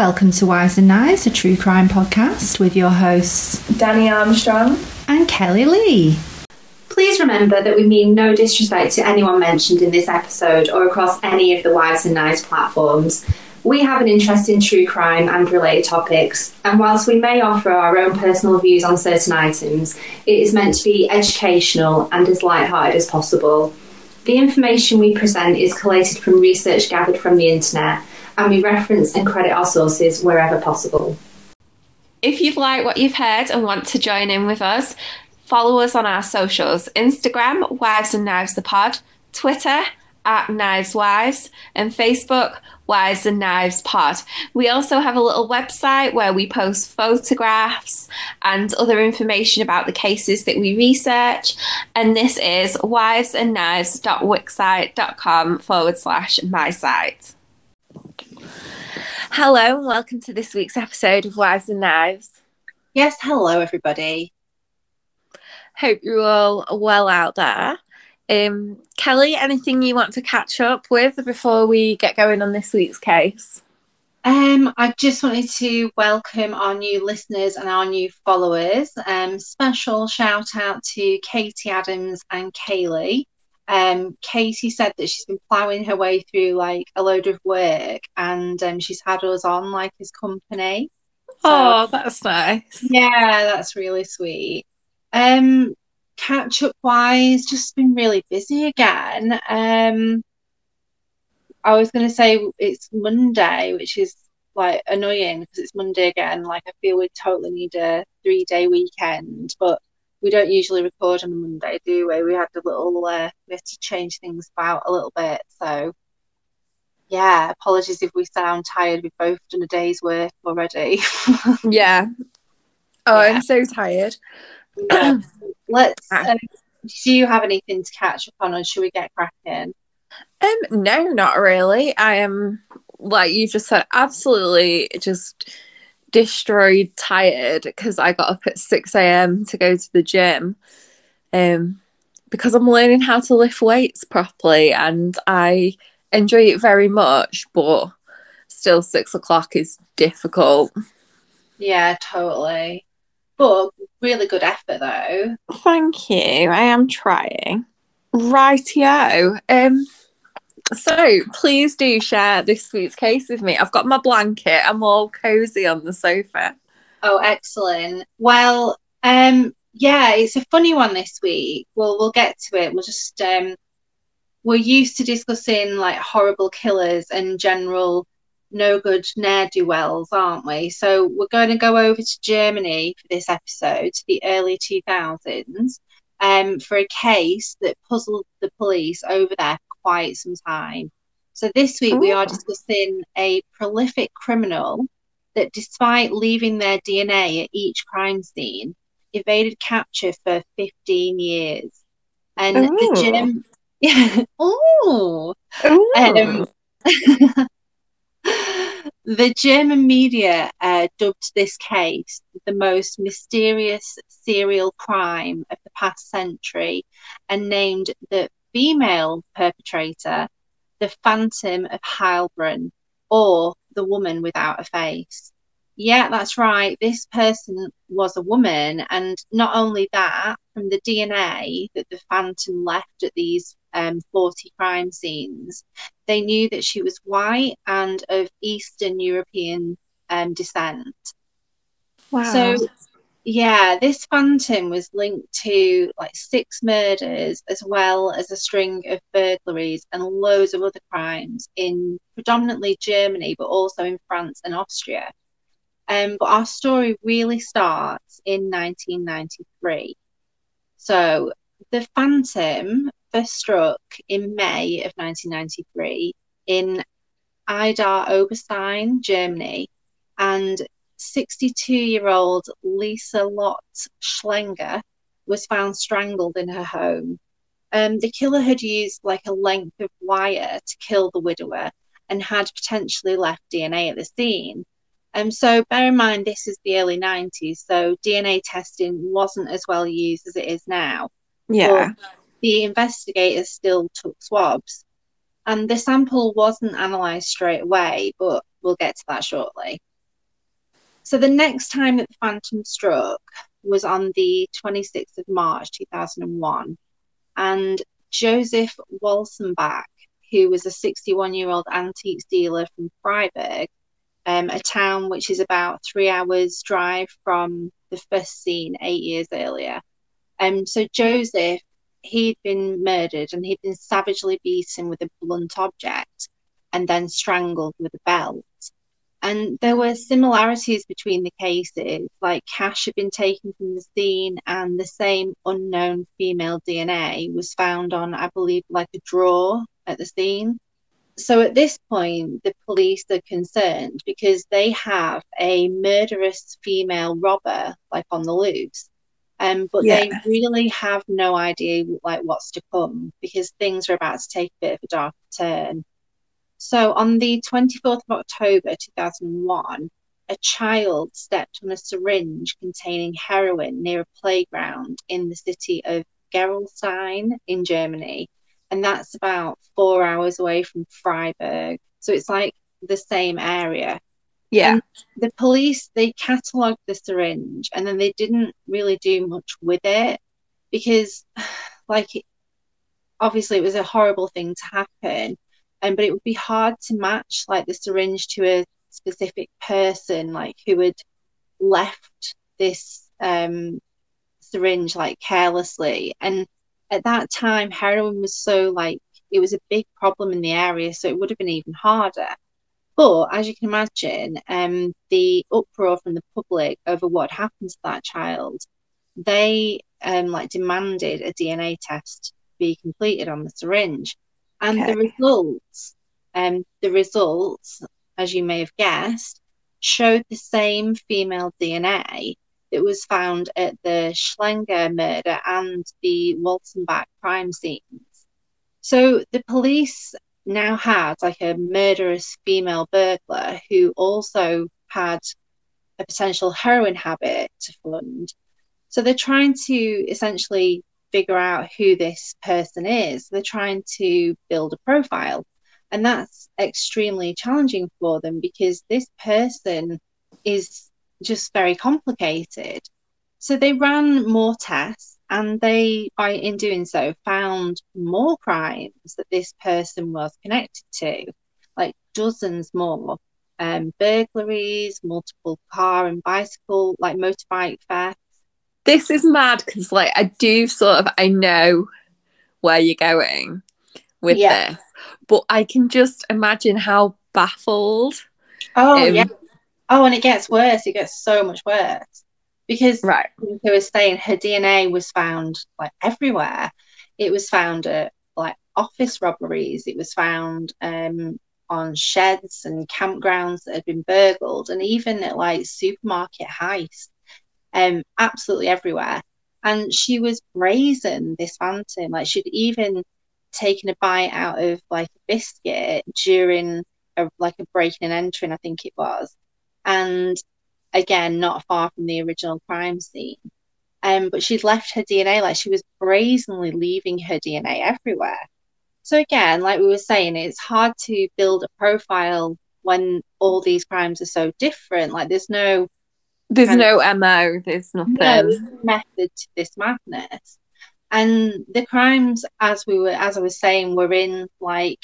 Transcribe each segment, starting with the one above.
Welcome to Wives and Knives, a true crime podcast with your hosts Dani Armstrong. and Kelly Lee. Please remember that we mean no disrespect to anyone mentioned in this episode or across any of the Wives and Knives platforms. We have an interest in true crime and related topics, and whilst we may offer our own personal views on certain items, it is meant to be educational and as light-hearted as possible. The information we present is collated from research gathered from the internet, and we reference and credit our sources wherever possible. If you've liked what you've heard and want to join in with us, follow us on our socials Instagram, Wives and Knives the Pod, Twitter, at Knives Wives, and Facebook, Wives and Knives Pod. We also have a little website where we post photographs and other information about the cases that we research. And this is wivesandknives.wixsite.com forward slash my site. Hello, and welcome to this week's episode of Wives and Knives. Yes, hello everybody. Hope you're all well out there. Um, Kelly, anything you want to catch up with before we get going on this week's case? Um, I just wanted to welcome our new listeners and our new followers. Um, special shout out to Katie Adams and Kaylee. Um, Katie said that she's been ploughing her way through like a load of work, and um, she's had us on like his company. oh, that's nice. Yeah, that's really sweet. Um, catch up wise, just been really busy again. Um, I was going to say it's Monday, which is like annoying because it's Monday again. Like I feel we totally need a three day weekend, but we don't usually record on a Monday, do we? We had a little, uh, we had to change things about a little bit. So yeah, apologies if we sound tired. We've both done a day's work already. Yeah. Oh, Yeah. I'm so tired. Yeah. Let's. Ah. Um, do you have anything to catch up on, or should we get cracking? Um, no, not really. I am like you just said, absolutely just destroyed, tired because I got up at six a.m. to go to the gym. Um, because I'm learning how to lift weights properly, and I enjoy it very much. But still, six o'clock is difficult. Yeah, totally. But really good effort though. Thank you. I am trying. Rightio. Um. So please do share this week's case with me. I've got my blanket. I'm all cozy on the sofa. Oh, excellent. Well, um, yeah, it's a funny one this week. Well, we'll get to it. We'll just um, we're used to discussing like horrible killers and general no good ne'er do wells, aren't we? So we're going to go over to Germany for this episode, the early 2000s, um, for a case that puzzled the police over there quite some time. So this week we are discussing a prolific criminal that, despite leaving their DNA at each crime scene, evaded capture for 15 years. And Ooh. the yeah, ooh, Ooh. um, the German media uh, dubbed this case the most mysterious serial crime of the past century and named the female perpetrator the Phantom of Heilbronn or the woman without a face. Yeah, that's right. This person was a woman, and not only that, from the DNA that the Phantom left at these um, 40 crime scenes, they knew that she was white and of Eastern European um, descent. wow. So, yeah, this phantom was linked to like six murders as well as a string of burglaries and loads of other crimes in predominantly Germany, but also in France and Austria. Um, but our story really starts in 1993. So, the Phantom first struck in May of 1993 in Idar Oberstein, Germany, and 62 year old Lieselotte Schlenger was found strangled in her home. Um, the killer had used like a length of wire to kill the widower and had potentially left DNA at the scene. Um, so bear in mind this is the early 90s, so DNA testing wasn't as well used as it is now. yeah. The investigators still took swabs. And the sample wasn't analysed straight away, but we'll get to that shortly. So the next time that the phantom struck was on the 26th of March 2001, and Joseph Walsenbach, who was a 61 year old antiques dealer from Freiburg, um, a town which is about three hours' drive from the first scene eight years earlier. Um, so Joseph, he'd been murdered and he'd been savagely beaten with a blunt object and then strangled with a belt. And there were similarities between the cases, like cash had been taken from the scene, and the same unknown female DNA was found on, I believe, like a drawer at the scene. So at this point, the police are concerned because they have a murderous female robber, like on the loose. Um, but yeah. they really have no idea like what's to come because things are about to take a bit of a dark turn. So on the 24th of October 2001, a child stepped on a syringe containing heroin near a playground in the city of Gerolstein in Germany. And that's about four hours away from Freiburg. So it's like the same area. Yeah. And the police, they catalogued the syringe and then they didn't really do much with it because, like, obviously it was a horrible thing to happen um, but it would be hard to match like the syringe to a specific person like who had left this um, syringe like carelessly. And at that time heroin was so like it was a big problem in the area so it would have been even harder. But as you can imagine um, the uproar from the public over what happened to that child they um, like demanded a dna test be completed on the syringe and okay. the results, um, the results, as you may have guessed, showed the same female DNA that was found at the Schlenger murder and the Walsenbach crime scenes. So the police now had like a murderous female burglar who also had a potential heroin habit to fund. So they're trying to essentially figure out who this person is. They're trying to build a profile. And that's extremely challenging for them because this person is just very complicated. So they ran more tests and they, by in doing so, found more crimes that this person was connected to, like dozens more. Um, burglaries, multiple car and bicycle, like motorbike theft, this is mad because like I do sort of I know where you're going with yeah. this, but I can just imagine how baffled. Oh um, yeah. Oh, and it gets worse. It gets so much worse because right. Who was saying her DNA was found like everywhere. It was found at like office robberies. It was found um, on sheds and campgrounds that had been burgled, and even at like supermarket heists um, absolutely everywhere. And she was brazen, this phantom. Like she'd even taken a bite out of like a biscuit during a, like a breaking and entering, I think it was. And again, not far from the original crime scene. Um, but she'd left her DNA, like she was brazenly leaving her DNA everywhere. So again, like we were saying, it's hard to build a profile when all these crimes are so different. Like there's no there's no MO, there's nothing. No method to this madness. And the crimes, as we were, as I was saying, were in like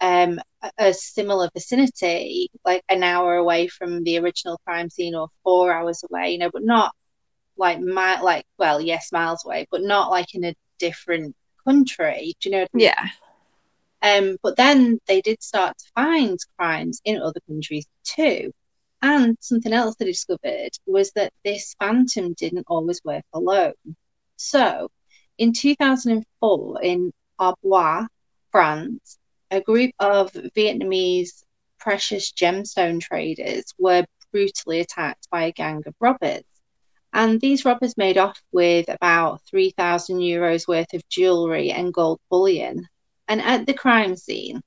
um, a similar vicinity, like an hour away from the original crime scene or four hours away, you know, but not like my like well, yes, miles away, but not like in a different country. Do you know? I mean? Yeah. Um, but then they did start to find crimes in other countries too. And something else they discovered was that this phantom didn't always work alone. So, in 2004, in Arbois, France, a group of Vietnamese precious gemstone traders were brutally attacked by a gang of robbers. And these robbers made off with about 3,000 euros worth of jewellery and gold bullion. And at the crime scene,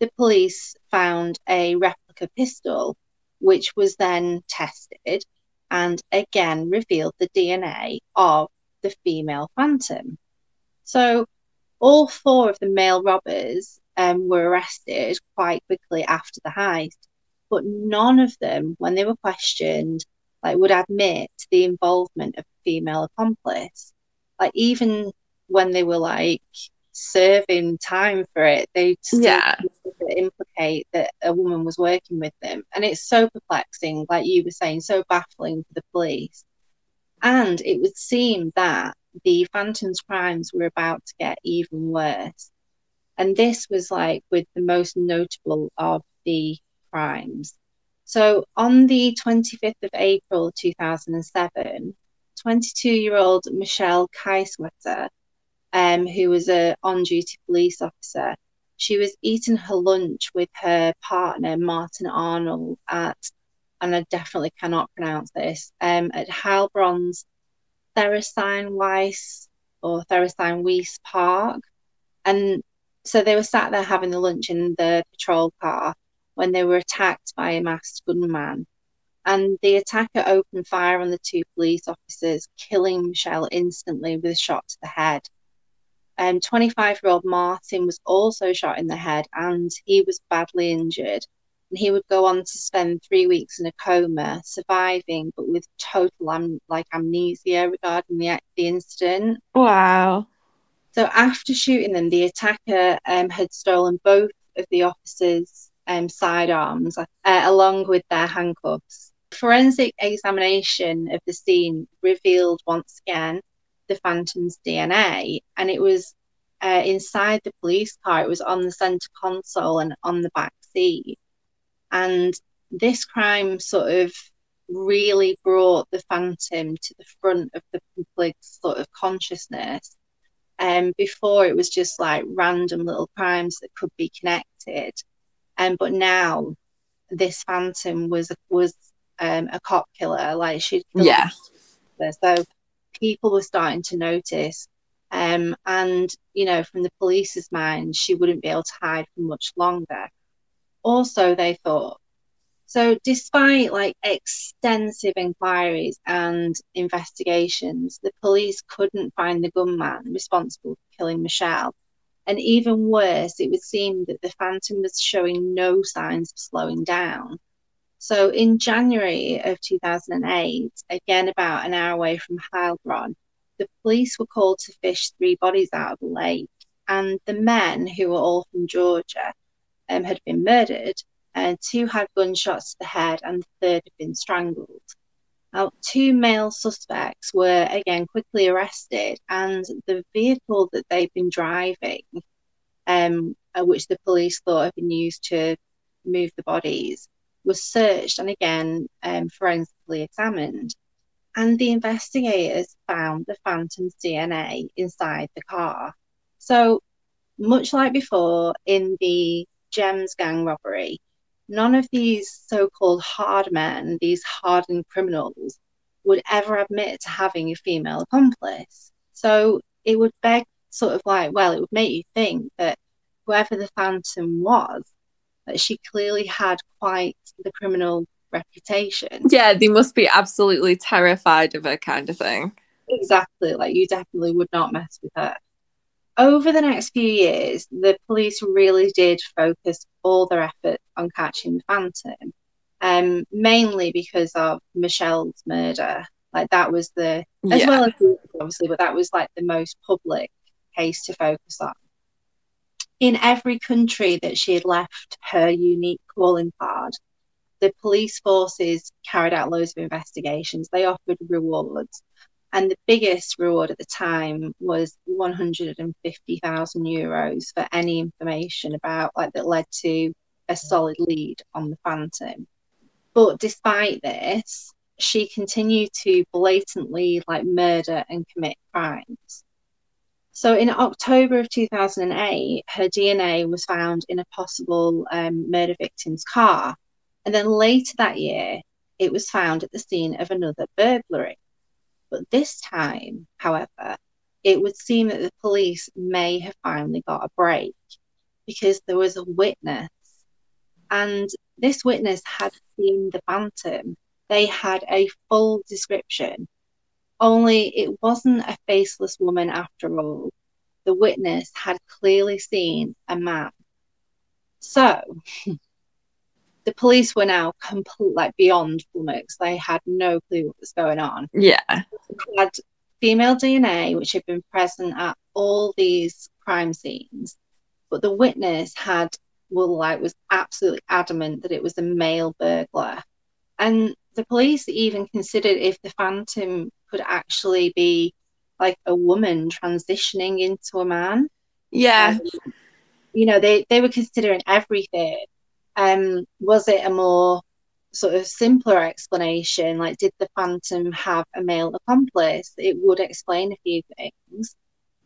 the police found a replica pistol which was then tested and again revealed the DNA of the female phantom. So, all four of the male robbers um, were arrested quite quickly after the heist, but none of them, when they were questioned, like would admit the involvement of a female accomplice. Like even when they were like serving time for it, they yeah implicate that a woman was working with them, and it's so perplexing, like you were saying, so baffling for the police. And it would seem that the Phantom's crimes were about to get even worse. And this was like with the most notable of the crimes. So on the 25th of April 2007, 22 year old Michelle Kiesewetter, um, who was a on duty police officer, she was eating her lunch with her partner, Martin Arnold, at, and I definitely cannot pronounce this, um, at Heilbronn's Theresienwiese Weiss or Theresienwiese Weiss Park. And so they were sat there having the lunch in the patrol car when they were attacked by a masked gunman. And the attacker opened fire on the two police officers, killing Michelle instantly with a shot to the head. Um, 25 year old Martin was also shot in the head and he was badly injured. And he would go on to spend three weeks in a coma, surviving but with total am- like amnesia regarding the, the incident. Wow. So after shooting them, the attacker um, had stolen both of the officers' um, sidearms uh, along with their handcuffs. Forensic examination of the scene revealed once again the Phantom's DNA, and it was uh, inside the police car. It was on the center console and on the back seat. And this crime sort of really brought the Phantom to the front of the public sort of consciousness. Um, before it was just like random little crimes that could be connected. Um, but now this phantom was was um, a cop killer. Like she, yeah. So people were starting to notice. Um, and you know, from the police's mind, she wouldn't be able to hide for much longer. Also, they thought so. Despite like extensive inquiries and investigations, the police couldn't find the gunman responsible for killing Michelle and even worse, it would seem that the Phantom was showing no signs of slowing down. So in January of 2008, again about an hour away from Heilbronn, the police were called to fish three bodies out of the lake. And the men, who were all from Georgia, um, had been murdered, and two had gunshots to the head, and the third had been strangled. Now, two male suspects were again quickly arrested, and the vehicle that they'd been driving, um, uh, which the police thought had been used to move the bodies, was searched and again um, forensically examined. And the investigators found the Phantom's DNA inside the car. So, much like before in the Gems gang robbery, none of these so called hard men, these hardened criminals, would ever admit to having a female accomplice. So it would beg, sort of like, well, it would make you think that whoever the Phantom was, that she clearly had quite the criminal reputation. Yeah, they must be absolutely terrified of her, kind of thing. Exactly. Like, you definitely would not mess with her over the next few years, the police really did focus all their efforts on catching the Phantom, um, mainly because of Michelle's murder. Like that was the, as yeah. well as obviously, but that was like the most public case to focus on. In every country that she had left her unique calling card, the police forces carried out loads of investigations. They offered rewards and the biggest reward at the time was 150,000 euros for any information about like that led to a solid lead on the Phantom. But despite this, she continued to blatantly like murder and commit crimes. So in October of 2008, her DNA was found in a possible um, murder victim's car. And then later that year, it was found at the scene of another burglary. But this time, however, it would seem that the police may have finally got a break because there was a witness. And this witness had seen the phantom. They had a full description, only it wasn't a faceless woman after all. The witness had clearly seen a man. So, the police were now complete, like beyond flummox. They had no clue what was going on. Yeah. They had female DNA, which had been present at all these crime scenes, but the witness had, well, like, was absolutely adamant that it was a male burglar. And the police even considered if the phantom could actually be like a woman transitioning into a man. Yeah. Um, you know, they, they were considering everything. Um, was it a more sort of simpler explanation? Like, did the Phantom have a male accomplice? It would explain a few things.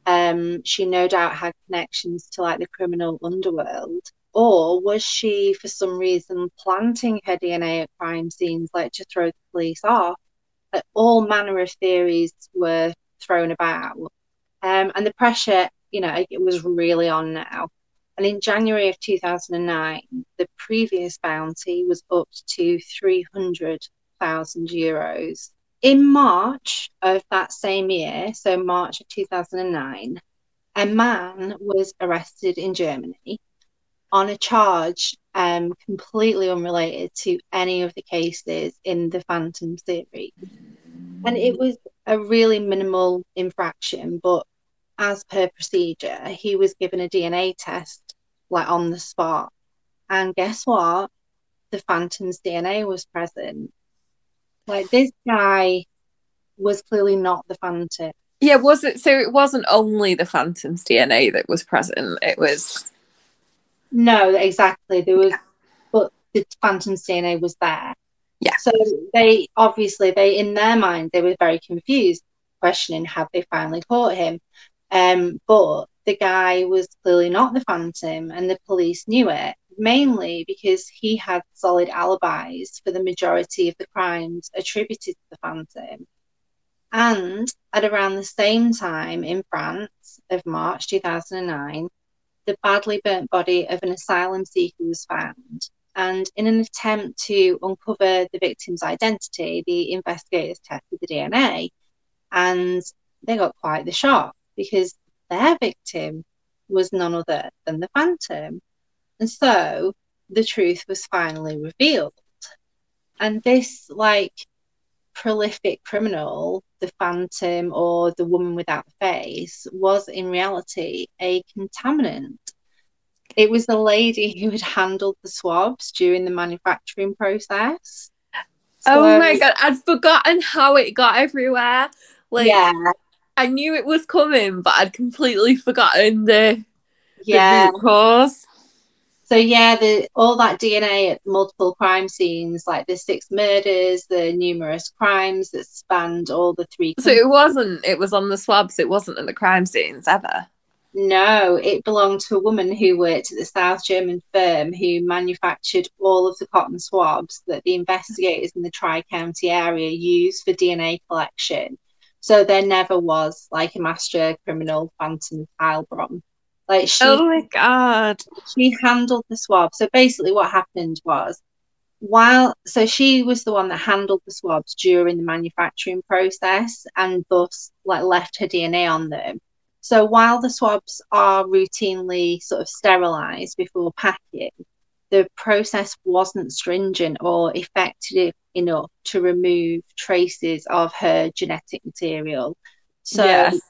Um, she no doubt had connections to like the criminal underworld. Or was she, for some reason, planting her DNA at crime scenes, like to throw the police off? All manner of theories were thrown about. Um, and the pressure, you know, it was really on now. And in January of 2009, the previous bounty was up to 300,000 euros. In March of that same year, so March of 2009, a man was arrested in Germany on a charge um, completely unrelated to any of the cases in the Phantom series. And it mm. was a really minimal infraction, but as per procedure, he was given a DNA test like on the spot. And guess what? The Phantom's DNA was present. Like this guy was clearly not the Phantom. Yeah, was it so it wasn't only the Phantom's DNA that was present, it was No, exactly. There was but the Phantom's DNA was there. Yeah. So they obviously they in their mind they were very confused, questioning had they finally caught him. Um, but the guy was clearly not the Phantom, and the police knew it mainly because he had solid alibis for the majority of the crimes attributed to the Phantom. And at around the same time in France of March 2009, the badly burnt body of an asylum seeker was found. And in an attempt to uncover the victim's identity, the investigators tested the DNA and they got quite the shock because their victim was none other than the Phantom. And so the truth was finally revealed. And this, like, prolific criminal, the Phantom or the woman without a face, was in reality a contaminant. It was the lady who had handled the swabs during the manufacturing process. Oh my god, I'd forgotten how it got everywhere. Like yeah, I knew it was coming, but I'd completely forgotten the, yeah. the cause. So yeah, the all that DNA at multiple crime scenes, like the six murders, the numerous crimes that spanned all the three. So it wasn't. It was on the swabs. It wasn't in the crime scenes ever. No, it belonged to a woman who worked at the South German firm who manufactured all of the cotton swabs that the investigators in the Tri County area used for DNA collection. So there never was like a master criminal Phantom Heilbronn. Like she, oh my god, she handled the swab. So basically, what happened was, while so she was the one that handled the swabs during the manufacturing process, and thus like left her DNA on them. So while the swabs are routinely sort of sterilized before packing, the process wasn't stringent or effective enough to remove traces of her genetic material. So, Yes.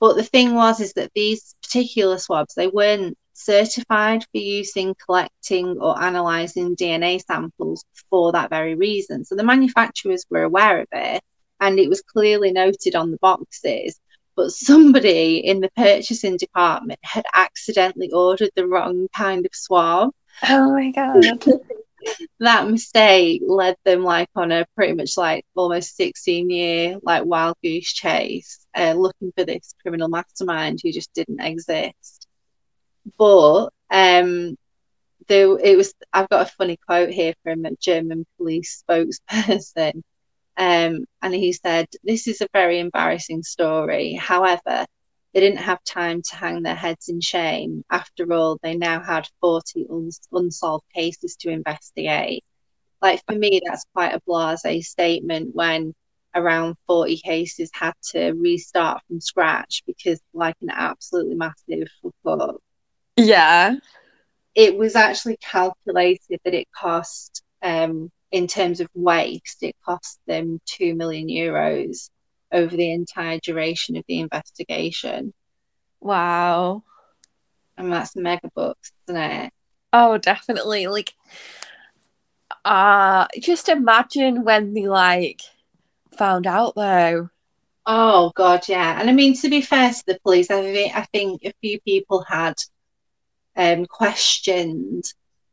but the thing was, is that these particular swabs they weren't certified for use in collecting or analysing DNA samples for that very reason. So the manufacturers were aware of it, and it was clearly noted on the boxes. But somebody in the purchasing department had accidentally ordered the wrong kind of swab. Oh my god. that mistake led them like on a pretty much like almost 16 year like wild goose chase uh, looking for this criminal mastermind who just didn't exist. But um there it was i've got a funny quote here from a german police spokesperson um and he said this is a very embarrassing story however they didn't have time to hang their heads in shame. After all, they now had 40 un- unsolved cases to investigate. Like, for me, that's quite a blase statement when around 40 cases had to restart from scratch because, like, an absolutely massive fuck up. yeah. it was actually calculated that it cost, um, in terms of waste, it cost them two million euros over the entire duration of the investigation. Wow. And that's mega bucks, isn't it? Oh, definitely. Like, uh, just imagine when they like found out though. Oh God, yeah. And I mean, to be fair to the police, I think I think a few people had um, questioned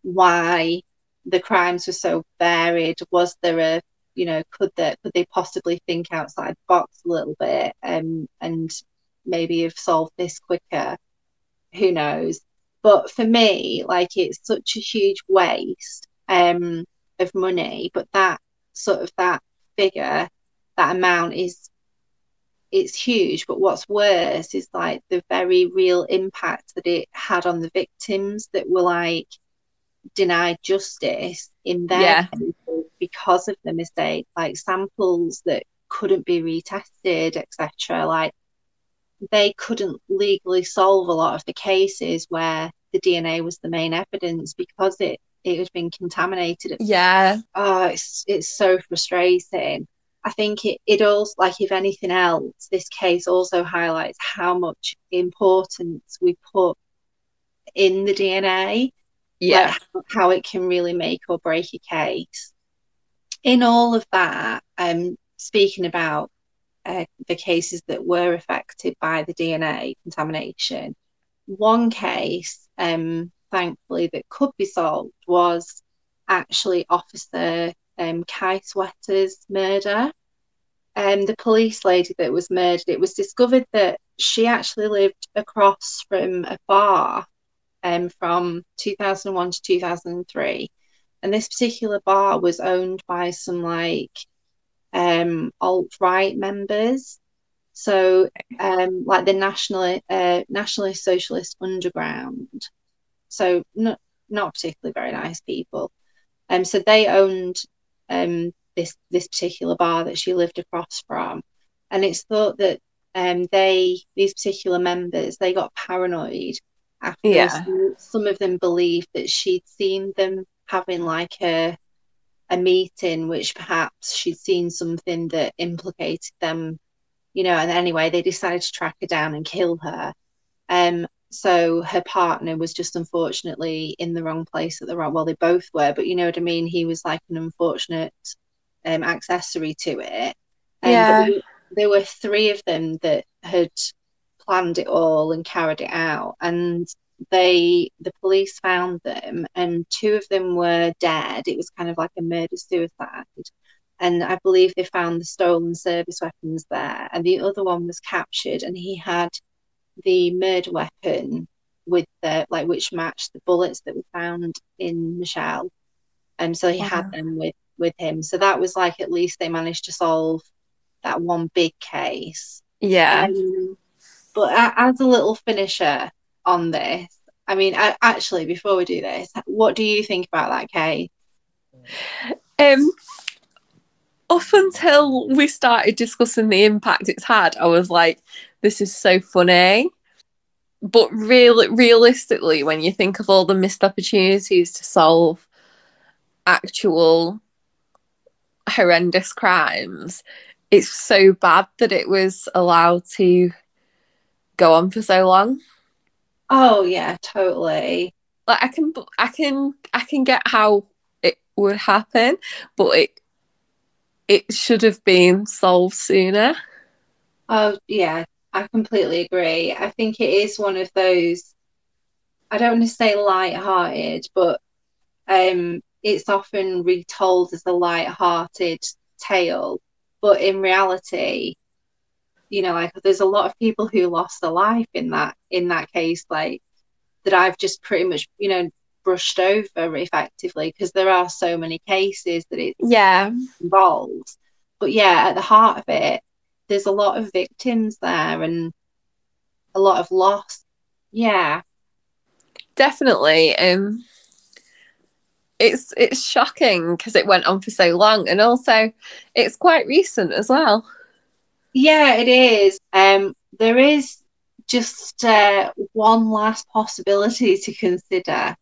why the crimes were so varied. Was there a, you know, could they could they possibly think outside the box a little bit um, and maybe have solved this quicker? Who knows? But for me, like it's such a huge waste um, of money, but that sort of that figure, that amount is it's huge. But what's worse is like the very real impact that it had on the victims that were like denied justice in their Yeah. cases because of the mistake, like samples that couldn't be retested, etc. Like they couldn't legally solve a lot of the cases where the DNA was the main evidence because it it had been contaminated. Yeah. Oh, it's it's so frustrating. I think it, it also like if anything else, this case also highlights how much importance we put in the DNA Yeah. like how, how it can really make or break a case. In all of that, um, speaking about uh, the cases that were affected by the DNA contamination, one case, um, thankfully, that could be solved was actually Officer um, Kiesewetter's murder. Um, the police lady that was murdered, it was discovered that she actually lived across from a bar um, from 2001 to 2003. And this particular bar was owned by some like um, alt right members. So, um, like the national uh, nationalist socialist underground. So, not not particularly very nice people. Um, so they owned um this this particular bar that she lived across from, and it's thought that um they these particular members they got paranoid after Yeah. some, some of them believed that she'd seen them having like a a meeting which perhaps she'd seen something that implicated them you know and anyway they decided to track her down and kill her um so her partner was just unfortunately in the wrong place at the wrong well they both were but you know what i mean he was like an unfortunate um accessory to it um, Yeah. there were three of them that had planned it all and carried it out and they the police found them and two of them were dead it was kind of like a murder suicide and i believe they found the stolen service weapons there and the other one was captured and he had the murder weapon with the like which matched the bullets that were found in michelle and so he Wow. had them with with him so that was like at least they managed to solve that one big case Yeah. um, but as a little finisher on this, I mean, actually, before we do this, what do you think about that case? Um, up until we started discussing the impact it's had, I was like, this is so funny. But really, realistically, when you think of all the missed opportunities to solve actual horrendous crimes, it's so bad that it was allowed to go on for so long. Oh yeah, totally. Like I can, I can, I can get how it would happen, but it it should have been solved sooner. Oh yeah, I completely agree. I think it is one of those. I don't want to say light-hearted, but um, it's often retold as a light-hearted tale. But in reality, you know, like there's a lot of people who lost their life in that in that case, like that I've just pretty much, you know, brushed over effectively because there are so many cases that it Yeah, involves. But yeah, at the heart of it, there's a lot of victims there and a lot of loss. Yeah, definitely. Um, it's it's shocking because it went on for so long, and also it's quite recent as well. Yeah, it is. Um, there is just uh, one last possibility to consider,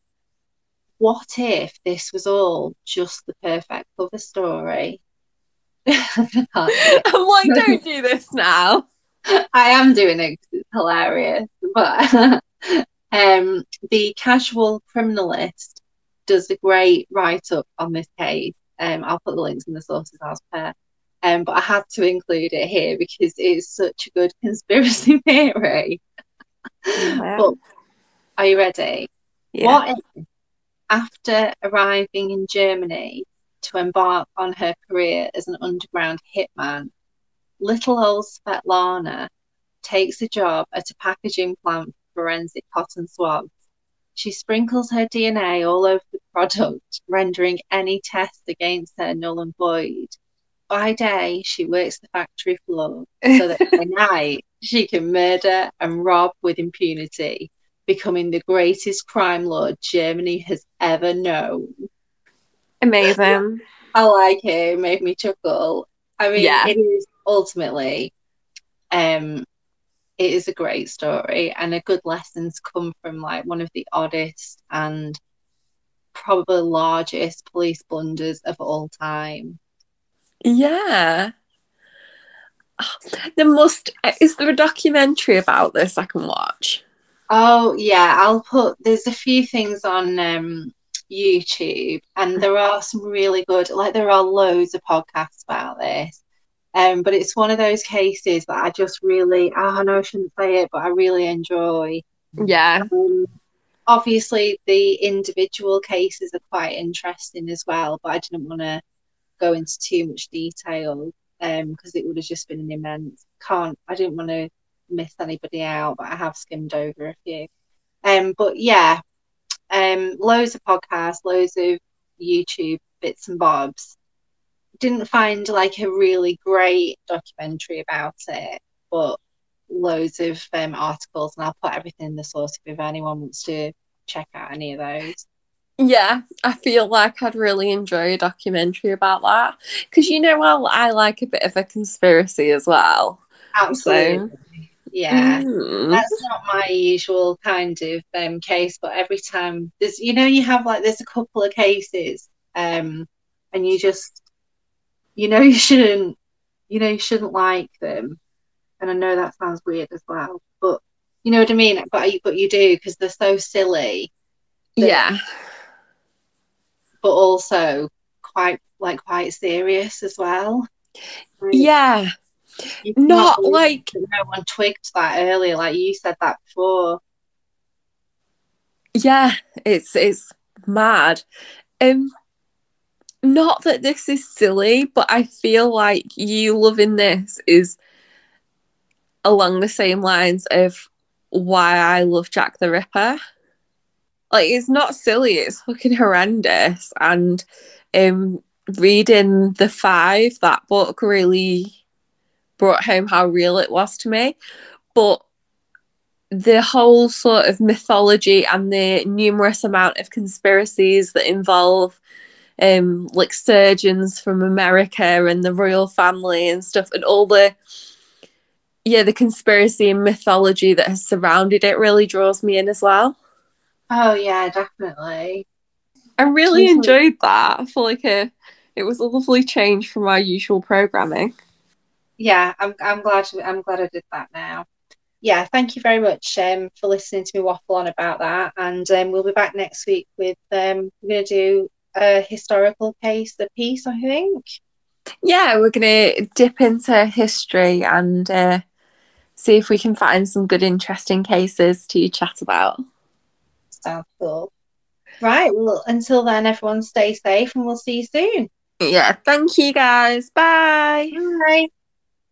what if this was all just the perfect cover story? I'm don't do this now. I am doing it because it's hilarious. But um, the casual criminalist does a great write up on this case. Um, I'll put the links in the sources as per. Um, but I had to include it here because it's such a good conspiracy theory. Yeah. but are you ready? Yeah. What if, after arriving in Germany to embark on her career as an underground hitman, little old Svetlana takes a job at a packaging plant for forensic cotton swabs. She sprinkles her DNA all over the product, rendering any test against her null and void. By day, she works the factory floor so that by night she can murder and rob with impunity, becoming the greatest crime lord Germany has ever known. Amazing. I like it. It made me chuckle. I mean, yeah. it is ultimately, um, it is a great story and a good lessons come from like one of the oddest and probably largest police blunders of all time. Yeah. There must is there a documentary about this I can watch? Oh yeah, I'll put there's a few things on um YouTube and there are some really good like there are loads of podcasts about this. Um, but it's one of those cases that I just really, I know I shouldn't say it, but I really enjoy. Yeah. Um, obviously, the individual cases are quite interesting as well, but I didn't want to go into too much detail because um, it would have just been an immense. Can't, I didn't want to miss anybody out, but I have skimmed over a few. Um, but yeah, um, loads of podcasts, loads of YouTube bits and bobs didn't find like a really great documentary about it, but loads of um, articles, and I'll put everything in the source if anyone wants to check out any of those. Yeah, I feel like I'd really enjoy a documentary about that because you know, well, I like a bit of a conspiracy as well. Absolutely. So. Yeah, mm. that's not my usual kind of um, case, but every time there's, you know, you have like there's a couple of cases, um, and you just you know you shouldn't you know you shouldn't like them and i know that sounds weird as well but you know what i mean but but you do because they're so silly yeah but also quite like quite serious as well. Like, yeah. not like no one twigged that earlier like you said that before. Yeah it's it's mad. Um not that this is silly, but I feel like you loving this is along the same lines of why I love Jack the Ripper. Like it's not silly, it's fucking horrendous. And um reading the five, that book really brought home how real it was to me. But the whole sort of mythology and the numerous amount of conspiracies that involve um, like surgeons from America and the royal family and stuff, and all the yeah, the conspiracy and mythology that has surrounded it really draws me in as well. Oh yeah, definitely. I really enjoyed that. I feel like a, it was a lovely change from our usual programming. Yeah, I'm I'm glad I'm glad I did that now. Yeah, thank you very much um, for listening to me waffle on about that, and um, we'll be back next week with um, we're going to do a historical case a piece, I think. Yeah, we're going to dip into history and uh, see if we can find some good, interesting cases to chat about. Sounds cool. Right. Well, until then, everyone stay safe and we'll see you soon. Yeah. Thank you, guys. Bye. Bye.